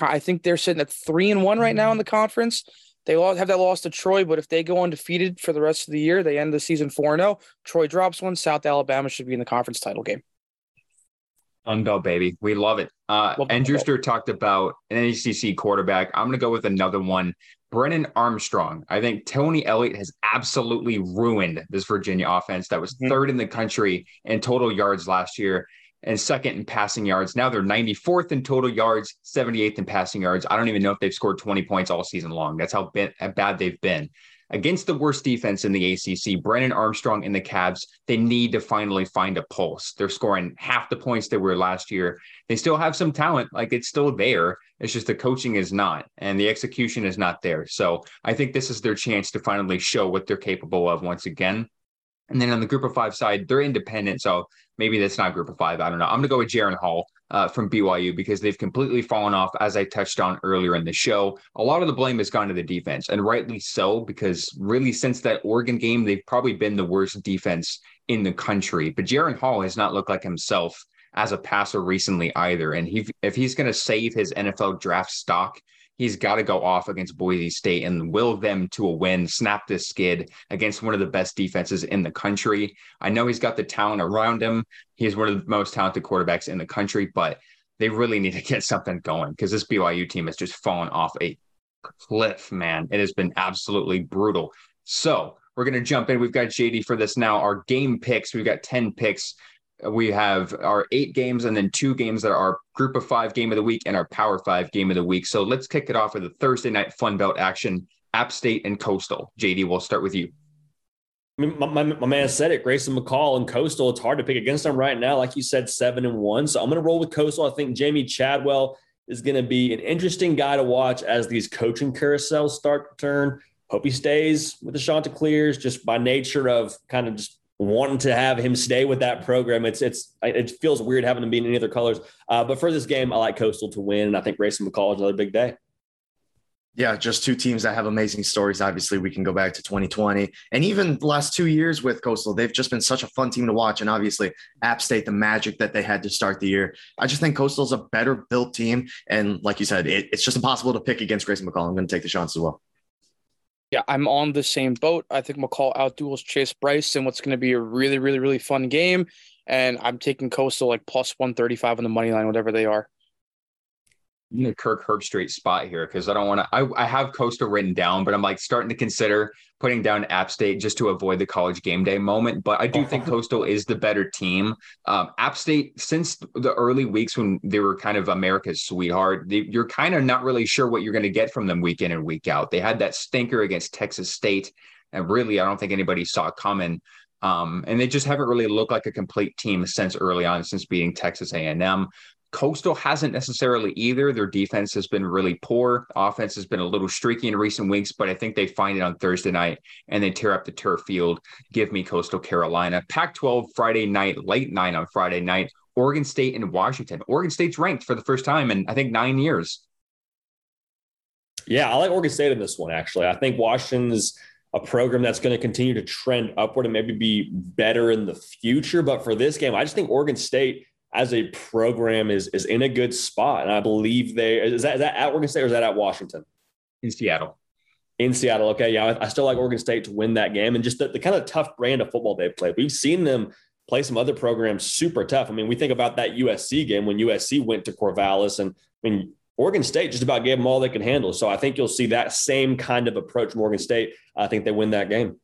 I think they're sitting at three and one right now in the conference. They have that loss to Troy, but if they go undefeated for the rest of the year, they end the season 4 0. Troy drops one. South Alabama should be in the conference title game. Unbelt, baby. We love it. Uh, Love Andrewster talked about an ACC quarterback. I'm going to go with another one. Brennan Armstrong. I think Tony Elliott has absolutely ruined this Virginia offense that was Mhm. third in the country in total yards last year and second in passing yards. Now they're 94th in total yards, 78th in passing yards. I don't even know if they've scored 20 points all season long. That's how, bit, how bad they've been. Against the worst defense in the ACC, Brennan Armstrong and the Cavs, they need to finally find a pulse. They're scoring half the points they were last year. They still have some talent, like it's still there. It's just the coaching is not, and the execution is not there. So I think this is their chance to finally show what they're capable of once again. And then on the group of five side, they're independent. So maybe that's not group of five. I don't know. I'm going to go with Jaren Hall uh, from BYU because they've completely fallen off, as I touched on earlier in the show. A lot of the blame has gone to the defense, and rightly so, because really since that Oregon game, they've probably been the worst defense in the country. But Jaren Hall has not looked like himself as a passer recently either. And he, if he's going to save his NFL draft stock, he's got to go off against Boise State and will them to a win, snap this skid against one of the best defenses in the country. I know he's got the talent around him. He's one of the most talented quarterbacks in the country, but they really need to get something going because this BYU team has just fallen off a cliff, man. It has been absolutely brutal. So we're going to jump in. We've got JD for this now. Our game picks, we've got 10 picks we have our eight games and then two games that are our group of five game of the week and our power five game of the week. So let's kick it off with the Thursday night Fun Belt action. App State and Coastal. JD, we'll start with you. I mean, my, my, my, man said it. Grayson McCall and Coastal. It's hard to pick against them right now. Like you said, seven and one. So I'm going to roll with Coastal. I think Jamey Chadwell is going to be an interesting guy to watch as these coaching carousels start to turn. Hope he stays with the Chanticleers just by nature of kind of just wanting to have him stay with that program. It's it's it feels weird having him be in any other colors. Uh, but for this game, I like Coastal to win, and I think Grayson McCall is another big day. Yeah, just two teams that have amazing stories. Obviously, we can go back to 2020 and even the last two years with Coastal. They've just been such a fun team to watch. And obviously, App State, the magic that they had to start the year. I just think Coastal's a better built team. And like you said, it, it's just impossible to pick against Grayson McCall. I'm going to take the chance as well. Yeah, I'm on the same boat. I think McCall outduels Chase Brice in what's going to be a really, really, really fun game. And I'm taking Coastal like plus 135 on the money line, whatever they are. In the Kirk Herbstreit spot here because I don't want to. I, I have Coastal written down, but I'm like starting to consider putting down App State just to avoid the college game day moment. But I do think Coastal is the better team. Um, App State, since the early weeks when they were kind of America's sweetheart, they, you're kind of not really sure what you're going to get from them week in and week out. They had that stinker against Texas State, and really, I don't think anybody saw it coming. Um, and they just haven't really looked like a complete team since early on, since beating Texas A&M. Coastal hasn't necessarily either. Their defense has been really poor. Offense has been a little streaky in recent weeks, but I think they find it on Thursday night and they tear up the turf field. Give me Coastal Carolina. Pac 12 Friday night, late night on Friday night. Oregon State and Washington. Oregon State's ranked for the first time in, I think, nine years. Yeah, I like Oregon State in this one, actually. I think Washington's a program that's going to continue to trend upward and maybe be better in the future. But for this game, I just think Oregon State as a program is is in a good spot. And I believe they is that, is that at Oregon State or is that at Washington? In Seattle. In Seattle. Okay. Yeah. I, I still like Oregon State to win that game and just the, the kind of tough brand of football they've played. We've seen them play some other programs super tough. I mean, we think about that USC game when USC went to Corvallis and I mean Oregon State just about gave them all they could handle. So I think you'll see that same kind of approach from Oregon State. I think they win that game.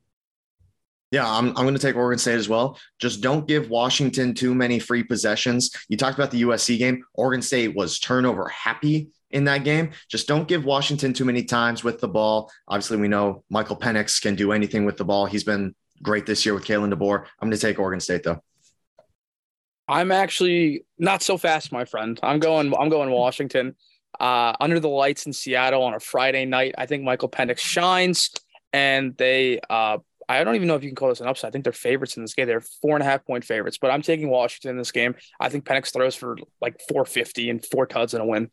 Yeah, I'm, I'm going to take Oregon State as well. Just don't give Washington too many free possessions. You talked about the USC game. Oregon State was turnover happy in that game. Just don't give Washington too many times with the ball. Obviously, we know Michael Penix can do anything with the ball. He's been great this year with Kalen DeBoer. I'm going to take Oregon State though. I'm actually not so fast, my friend. I'm going. I'm going Washington. Uh, under the lights in Seattle on a Friday night, I think Michael Penix shines, and they. Uh, I don't even know if you can call this an upset. I think they're favorites in this game. They're four and a half point favorites, but I'm taking Washington in this game. I think Penix throws for like 450 and four tuds and a win.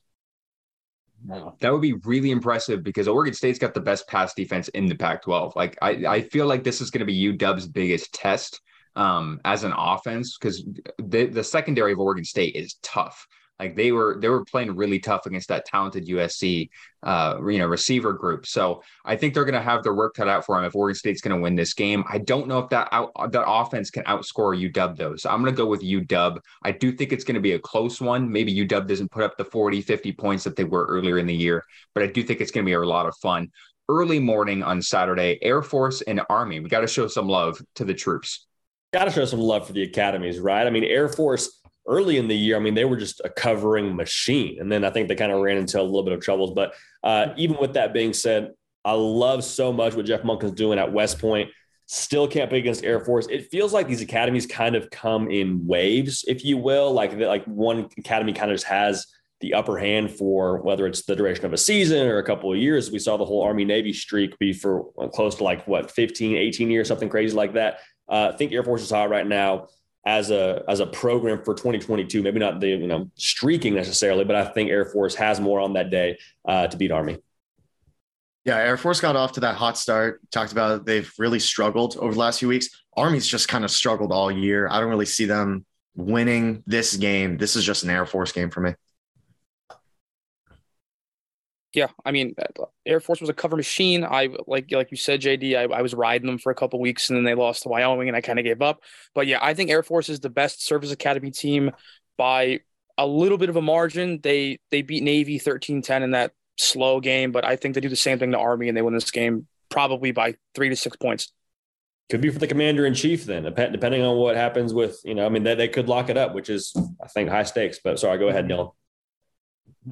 That would be really impressive because Oregon State's got the best pass defense in the Pac 12. Like, I, I feel like this is going to be UW's biggest test um, as an offense because the, the secondary of Oregon State is tough. Like they were they were playing really tough against that talented USC uh, you know receiver group. So I think they're going to have their work cut out for them if Oregon State's going to win this game. I don't know if that out, that offense can outscore UW though. So I'm going to go with UW. I do think it's going to be a close one. Maybe UW doesn't put up the 40, 50 points that they were earlier in the year, but I do think it's going to be a lot of fun. Early morning on Saturday, Air Force and Army. We got to show some love to the troops. Got to show some love for the academies, right? I mean, Air Force early in the year, I mean, they were just a covering machine. And then I think they kind of ran into a little bit of troubles. But uh, even with that being said, I love so much what Jeff Monken's doing at West Point. Still can't play against Air Force. It feels like these academies kind of come in waves, if you will. Like like one academy kind of just has the upper hand for whether it's the duration of a season or a couple of years. We saw the whole Army Navy streak be for close to like what 15, 18 years, something crazy like that. Uh, I think Air Force is hot right now as a as a program for 2022. Maybe not the you know streaking necessarily, but I think Air Force has more on that day uh, to beat Army. Yeah, Air Force got off to that hot start. Talked about they've really struggled over the last few weeks. Army's just kind of struggled all year. I don't really see them winning this game. This is just an Air Force game for me. Yeah, I mean, uh, Air Force was a cover machine. I like like you said, JD. I, I was riding them for a couple weeks, and then they lost to Wyoming, and I kind of gave up. But yeah, I think Air Force is the best service academy team by a little bit of a margin. They they beat Navy 13-10 in that slow game, but I think they do the same thing to Army, and they win this game probably by three to six points. Could be for the commander in chief then, depending on what happens with you know. I mean, they, they could lock it up, which is I think high stakes. But sorry, go ahead, mm-hmm. Dylan.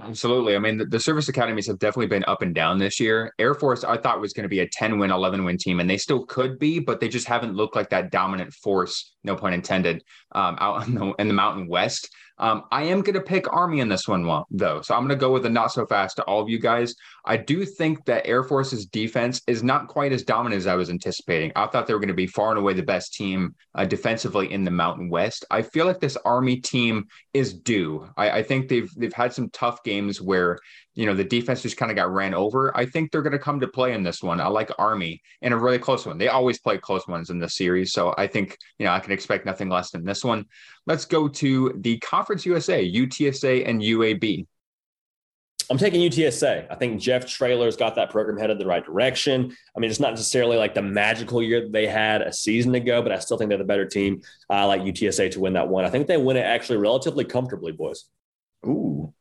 Absolutely. I mean, the, the, service academies have definitely been up and down this year. Air Force, I thought was going to be a 10 win, 11 win team, and they still could be, but they just haven't looked like that dominant force, no pun intended, um, out in the, in the Mountain West. Um, I am going to pick Army in this one, though. So I'm going to go with a not so fast to all of you guys. I do think that Air Force's defense is not quite as dominant as I was anticipating. I thought they were going to be far and away the best team uh, defensively in the Mountain West. I feel like this Army team is due. I, I think they've they've had some tough games where you know, the defense just kind of got ran over. I think they're going to come to play in this one. I like Army in a really close one. They always play close ones in this series. So I think, you know, I can expect nothing less than this one. Let's go to the Conference USA, UTSA and UAB. I'm taking UTSA. I think Jeff Traylor's got that program headed the right direction. I mean, it's not necessarily like the magical year that they had a season ago, but I still think they're the better team. I like UTSA to win that one. I think they win it actually relatively comfortably, boys. Ooh,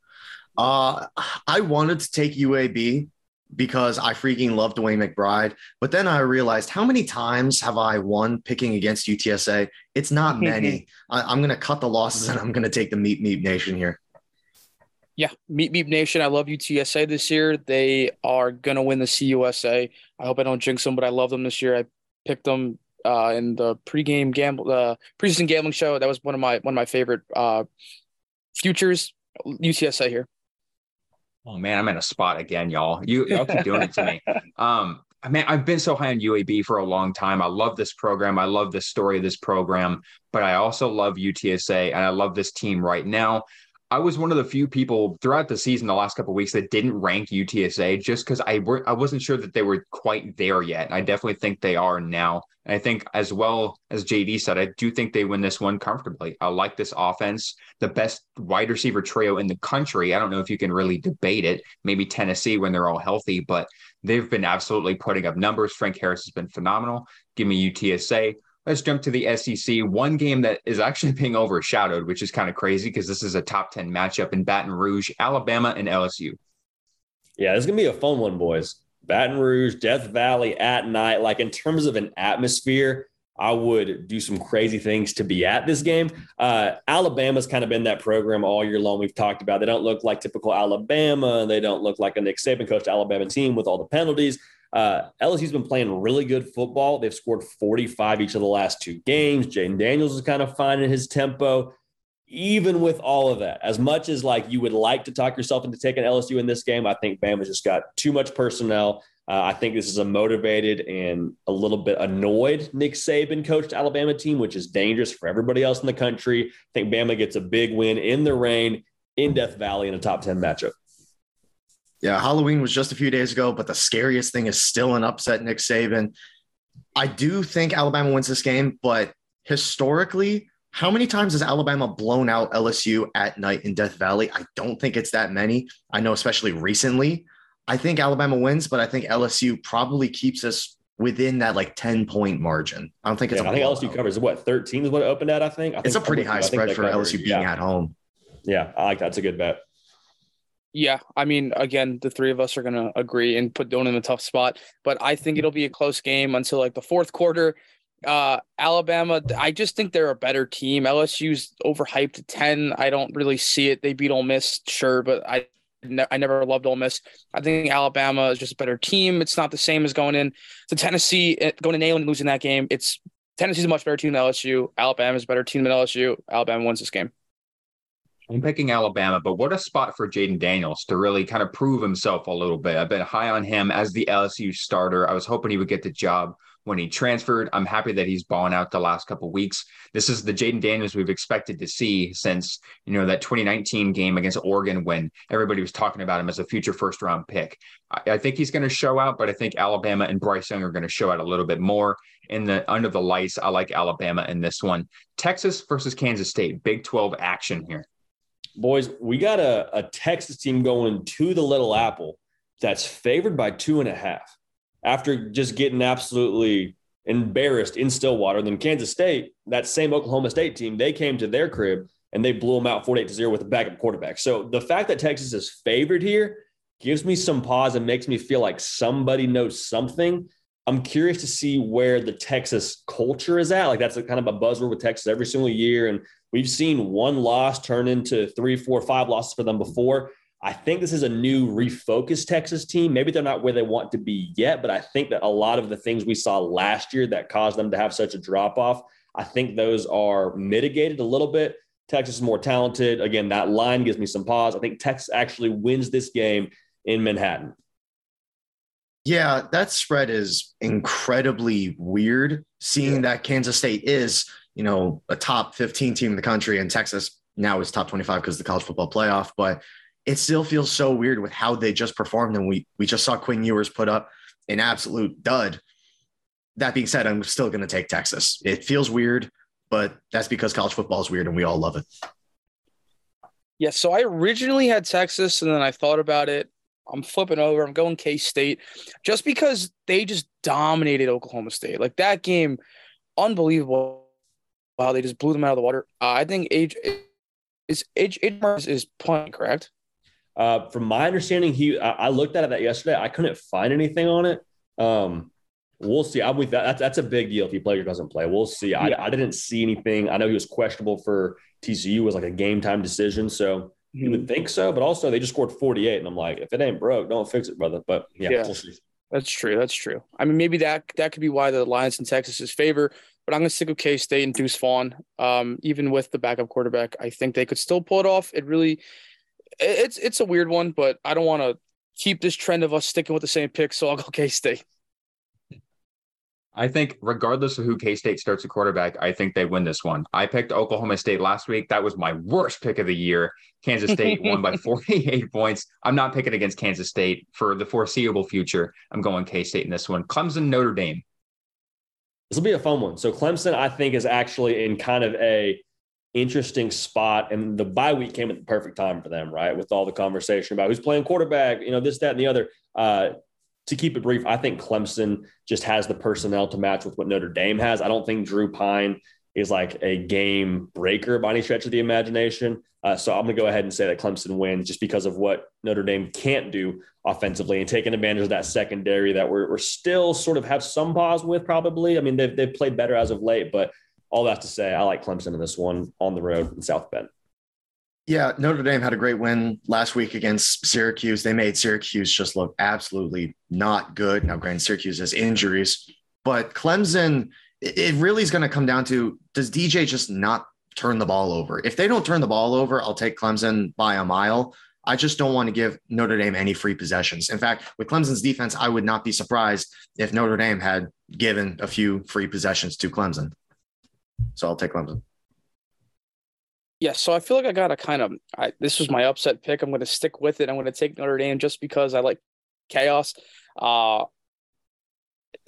uh, I wanted to take UAB because I freaking love DeWayne McBride. But then I realized how many times have I won picking against UTSA? It's not many. I, am going to cut the losses and I'm going to take the Meep Meep Nation here. Yeah, Meep Meep Nation. I love UTSA this year. They are going to win the CUSA. I hope I don't jinx them, but I love them this year. I picked them uh, in the pregame gamble, uh, preseason gambling show. That was one of my one of my favorite uh, futures. UTSA here. Oh man, I'm in a spot again, y'all. You y'all keep doing it to me. Um, man, I've been so high on UAB for a long time. I love this program. I love the story of this program, but I also love UTSA and I love this team right now. I was one of the few people throughout the season, the last couple weeks, that didn't rank UTSA just because I were I wasn't sure that they were quite there yet. I definitely think they are now. And I think, as well as JD said, I do think they win this one comfortably. I like this offense, the best wide receiver trio in the country. I don't know if you can really debate it. Maybe Tennessee when they're all healthy, but they've been absolutely putting up numbers. Frank Harris has been phenomenal. Give me UTSA. Let's jump to the SEC. One game that is actually being overshadowed, which is kind of crazy because this is a top 10 matchup in Baton Rouge, Alabama, and LSU. Yeah, this is going to be a fun one, boys. Baton Rouge, Death Valley at night. Like in terms of an atmosphere, I would do some crazy things to be at this game. Uh, Alabama's kind of been that program all year long. We've talked about. They don't look like typical Alabama. They don't look like a Nick Saban coached Alabama team with all the penalties. Uh, LSU's been playing really good football. They've scored 45 each of the last two games. Jayden Daniels is kind of finding his tempo. Even with all of that, as much as like you would like to talk yourself into taking LSU in this game, I think Bama's just got too much personnel. Uh, I think this is a motivated and a little bit annoyed Nick Saban coached Alabama team, which is dangerous for everybody else in the country. I think Bama gets a big win in the rain in Death Valley in a top 10 matchup. Yeah, Halloween was just a few days ago, but the scariest thing is still an upset Nick Saban. I do think Alabama wins this game, but historically, how many times has Alabama blown out LSU at night in Death Valley? I don't think it's that many. I know, especially recently. I think Alabama wins, but I think LSU probably keeps us within that like 10 point margin. I don't think it's yeah, I think LSU covers what 13 is what it opened at, I think. I it's think a pretty high spread for LSU being yeah. at home. Yeah, I like that. That's a good bet. Yeah, I mean, again, the three of us are to agree and put Don in a tough spot, but I think it'll be a close game until like the fourth quarter. Uh, Alabama, I just think they're a better team. LSU's overhyped 10. I don't really see it. They beat Ole Miss, sure, but I ne- I never loved Ole Miss. I think Alabama is just a better team. It's not the same as going in to Tennessee, eh, going to Neyland and losing that game. It's Tennessee's a much better team than LSU. Alabama's a better team than LSU. Alabama wins this game. I'm picking Alabama, but what a spot for Jayden Daniels to really kind of prove himself a little bit. I've been high on him as the LSU starter. I was hoping he would get the job when he transferred. I'm happy that he's balling out the last couple weeks. This is the Jayden Daniels we've expected to see since you know that 2019 game against Oregon when everybody was talking about him as a future first round pick. I, I think he's going to show out, but I think Alabama and Bryce Young are going to show out a little bit more in the under the lights. I like Alabama in this one. Texas versus Kansas State, Big 12 action here boys, we got a, a Texas team going to the Little Apple that's favored by two and a half after just getting absolutely embarrassed in Stillwater. Then Kansas State, that same Oklahoma State team, they came to their crib and they blew them out 48 to 0 with a backup quarterback. So the fact that Texas is favored here gives me some pause and makes me feel like somebody knows something. I'm curious to see where the Texas culture is at. Like that's a kind of a buzzword with Texas every single year. And We've seen one loss turn into three, four, five losses for them before. I think this is a new refocused Texas team. Maybe they're not where they want to be yet, but I think that a lot of the things we saw last year that caused them to have such a drop off, I think those are mitigated a little bit. Texas is more talented. Again, that line gives me some pause. I think Texas actually wins this game in Manhattan. Yeah, that spread is incredibly weird, seeing yeah. that Kansas State is you know, a top 15 team in the country, and Texas now is top 25 because of the college football playoff. But it still feels so weird with how they just performed. And we we just saw Quinn Ewers put up an absolute dud. That being said, I'm still going to take Texas. It feels weird, but that's because college football is weird and we all love it. Yeah, so I originally had Texas and then I thought about it. I'm flipping over. I'm going K State just because they just dominated Oklahoma State. Like that game, unbelievable Wow, they just blew them out of the water. Uh, I think age is age is playing correct. Uh, from my understanding, he I, I, looked at that yesterday. I couldn't find anything on it. Um, we'll see. I'm with that. That's, that's a big deal if he plays or doesn't play. We'll see. I, yeah. I didn't see anything. I know he was questionable for TCU was like a game time decision, so mm-hmm. you would think so. But also, they just scored 48, and I'm like, if it ain't broke, don't fix it, brother. But yeah, yeah. We'll that's true. That's true. I mean, maybe that that could be why the Lions in Texas's favor but I'm going to stick with K State and Deuce Vaughn. Um, even with the backup quarterback, I think they could still pull it off. It really, it's it's a weird one, but I don't want to keep this trend of us sticking with the same pick, so I'll go K State. I think, regardless of who K State starts a quarterback, I think they win this one. I picked Oklahoma State last week. That was my worst pick of the year. Kansas State won by 48 points. I'm not picking against Kansas State for the foreseeable future. I'm going K State in this one. Clemson, Notre Dame. This will be a fun one. So Clemson, I think, is actually in kind of a interesting spot, and the bye week came at the perfect time for them, right? With all the conversation about who's playing quarterback, you know, this, that, and the other. Uh, to keep it brief, I think Clemson just has the personnel to match with what Notre Dame has. I don't think Drew Pyne is like a game breaker by any stretch of the imagination. Uh, so I'm going to go ahead and say that Clemson wins just because of what Notre Dame can't do offensively and taking advantage of that secondary that we're, we're still sort of have some pause with probably. I mean, they've, they've played better as of late, but all that to say, I like Clemson in this one on the road in South Bend. Yeah, Notre Dame had a great win last week against Syracuse. They made Syracuse just look absolutely not good. Now, granted, Syracuse has injuries, but Clemson, it really is going to come down to does DJ just not turn the ball over? If they don't turn the ball over, I'll take Clemson by a mile. I just don't want to give Notre Dame any free possessions. In fact, with Clemson's defense, I would not be surprised if Notre Dame had given a few free possessions to Clemson. So I'll take Clemson. Yeah, so I feel like I got to kind of. I, this was my upset pick. I'm going to stick with it. I'm going to take Notre Dame just because I like chaos. Uh,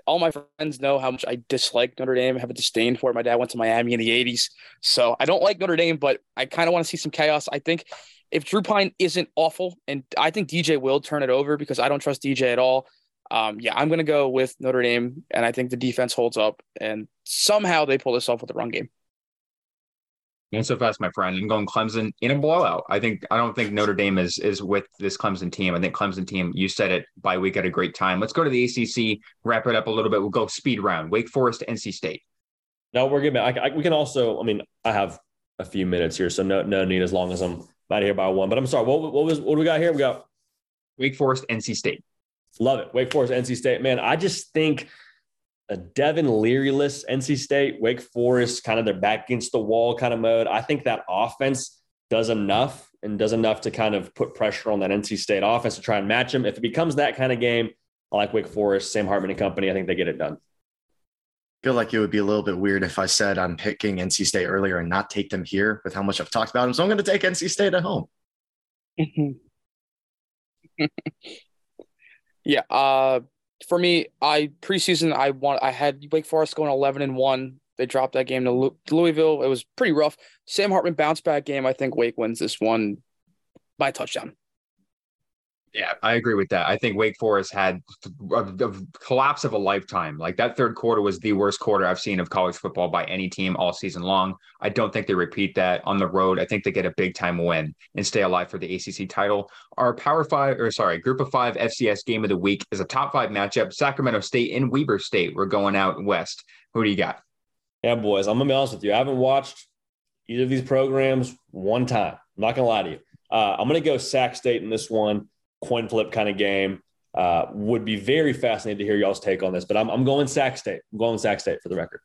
all my friends know how much I dislike Notre Dame, I have a disdain for it. My dad went to Miami in the 80s. So I don't like Notre Dame, but I kind of want to see some chaos. I think if Drew Pyne isn't awful, and I think DJ will turn it over because I don't trust DJ at all. Um, yeah, I'm going to go with Notre Dame, and I think the defense holds up, and somehow they pull this off with the run game. And so fast, my friend. I'm going Clemson in a blowout. I think I don't think Notre Dame is is with this Clemson team. I think Clemson team. You said it bye week at a great time. Let's go to the ACC. Wrap it up a little bit. We'll go speed round. Wake Forest, NC State. No, we're good. I, I, we can also. I mean, I have a few minutes here, so no no need as long as I'm out here by one. But I'm sorry. What what was what do we got here? We got Wake Forest, NC State. Love it. Wake Forest, NC State. Man, I just think a Devin Leary-less NC State, Wake Forest, kind of their back against the wall kind of mode. I think that offense does enough and does enough to kind of put pressure on that NC State offense to try and match them. If it becomes that kind of game, I like Wake Forest, Sam Hartman and company. I think they get it done. I feel like it would be a little bit weird if I said I'm picking NC State earlier and not take them here with how much I've talked about them. So I'm going to take NC State at home. yeah. Uh, for me, I preseason I want I had Wake Forest going eleven and one. They dropped that game to Louisville. It was pretty rough. Sam Hartman bounce back game. I think Wake wins this one by touchdown. Yeah, I agree with that. I think Wake Forest had a, collapse of a lifetime. Like that third quarter was the worst quarter I've seen of college football by any team all season long. I don't think they repeat that on the road. I think they get a big time win and stay alive for the ACC title. Our Power Five, or sorry, Group of Five FCS game of the week is a top five matchup. Sacramento State and Weber State. We're going out west. Who do you got? Yeah, boys. I'm gonna be honest with you. I haven't watched either of these programs one time. I'm not gonna lie to you. Uh, I'm gonna go Sac State in this one coin flip kind of game. Uh, would be very fascinated to hear y'all's take on this, but I'm, I'm going Sac State. I'm going Sac State for the record.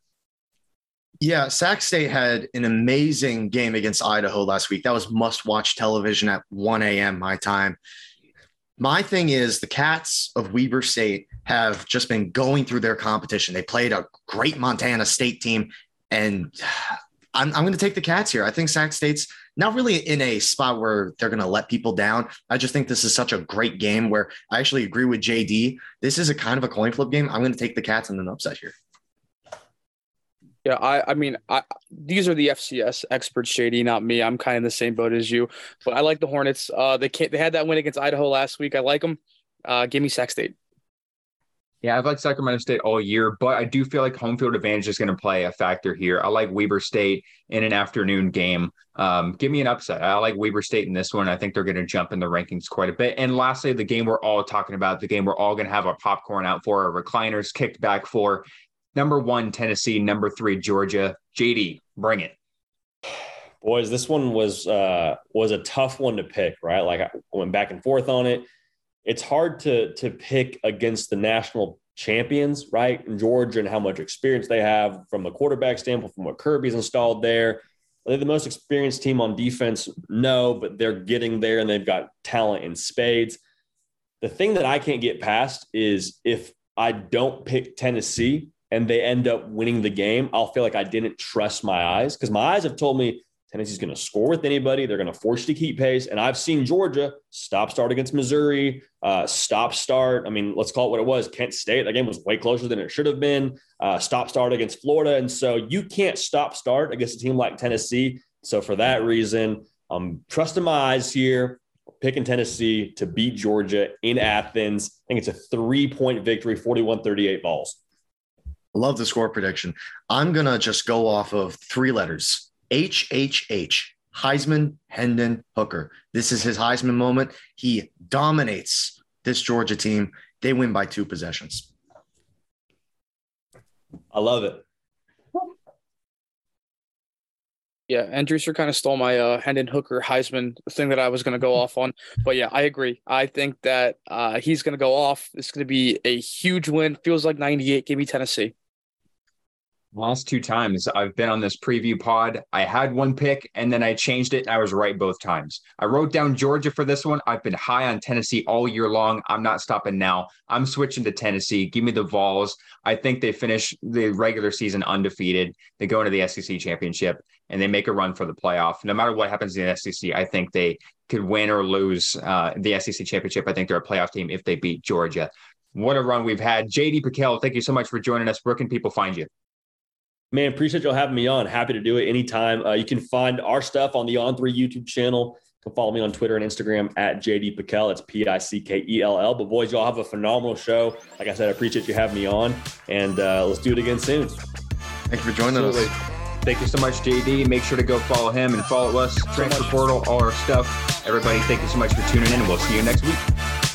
Yeah, Sac State had an amazing game against Idaho last week. That was must watch television at 1 a.m. my time. My thing is the Cats of Weber State have just been going through their competition. They played a great Montana State team, and I'm, I'm going to take the Cats here. I think Sac State's not really in a spot where they're going to let people down. I just think this is such a great game where I actually agree with JD. This is a kind of a coin flip game. I'm going to take the Cats and an upset here. Yeah, I, I mean, I, these are the FCS experts, JD, not me. I'm kind of in the same boat as you, but I like the Hornets. Uh, they can't, they had that win against Idaho last week. I like them. Uh, give me Sac State. Yeah, I've liked Sacramento State all year, but I do feel like home field advantage is going to play a factor here. I like Weber State in an afternoon game. Um, give me an upset. I like Weber State in this one. I think they're going to jump in the rankings quite a bit. And lastly, the game we're all talking about, the game we're all going to have our popcorn out for, our recliners kicked back for. Number one, Tennessee. Number three, Georgia. JD, bring it. Boys, this one was uh, was a tough one to pick, right? Like I went back and forth on it it's hard to to pick against the national champions, right? In Georgia and how much experience they have from the quarterback standpoint, from what Kirby's installed there. Are they the most experienced team on defense? No, but they're getting there and they've got talent in spades. The thing that I can't get past is if I don't pick Tennessee and they end up winning the game, I'll feel like I didn't trust my eyes because my eyes have told me Tennessee's going to score with anybody. They're going to force you to keep pace. And I've seen Georgia stop start against Missouri, uh, stop start. I mean, let's call it what it was. Kent State, that game was way closer than it should have been. Uh, stop start against Florida. And so you can't stop start against a team like Tennessee. So for that reason, I'm trusting my eyes here, picking Tennessee to beat Georgia in Athens. I think it's a three point victory, 41 38 balls. Love the score prediction. I'm going to just go off of three letters HHH, Heisman, Hendon, Hooker. This is his Heisman moment. He dominates this Georgia team. They win by two possessions. I love it. Yeah, and Drewser kind of stole my uh, Hendon Hooker Heisman thing that I was going to go off on. But yeah, I agree. I think that uh, he's going to go off. It's going to be a huge win. Feels like 98. Give me Tennessee last two times I've been on this preview pod, I had one pick and then I changed it and I was right both times. I wrote down Georgia for this one. I've been high on Tennessee all year long. I'm not stopping now. I'm switching to Tennessee. Give me the Vols. I think they finish the regular season undefeated. They go into the SEC championship and they make a run for the playoff. No matter what happens in the SEC, I think they could win or lose uh, the SEC championship. I think they're a playoff team if they beat Georgia. what a run we've had. JD Pickell, thank you so much for joining us. Where can people find you? Man, appreciate y'all having me on. Happy to do it anytime. Uh, you can find our stuff on the On3 YouTube channel. You can follow me on Twitter and Instagram at JD Pickell. It's P I C K E L L. But boys, y'all have a phenomenal show. Like I said, I appreciate you having me on, and uh, let's do it again soon. Thank you for joining Absolutely. us. Thank you so much, JD. Make sure to go follow him and follow us, Transfer Portal, all our stuff. Everybody, thank you so much for tuning in, and we'll see you next week.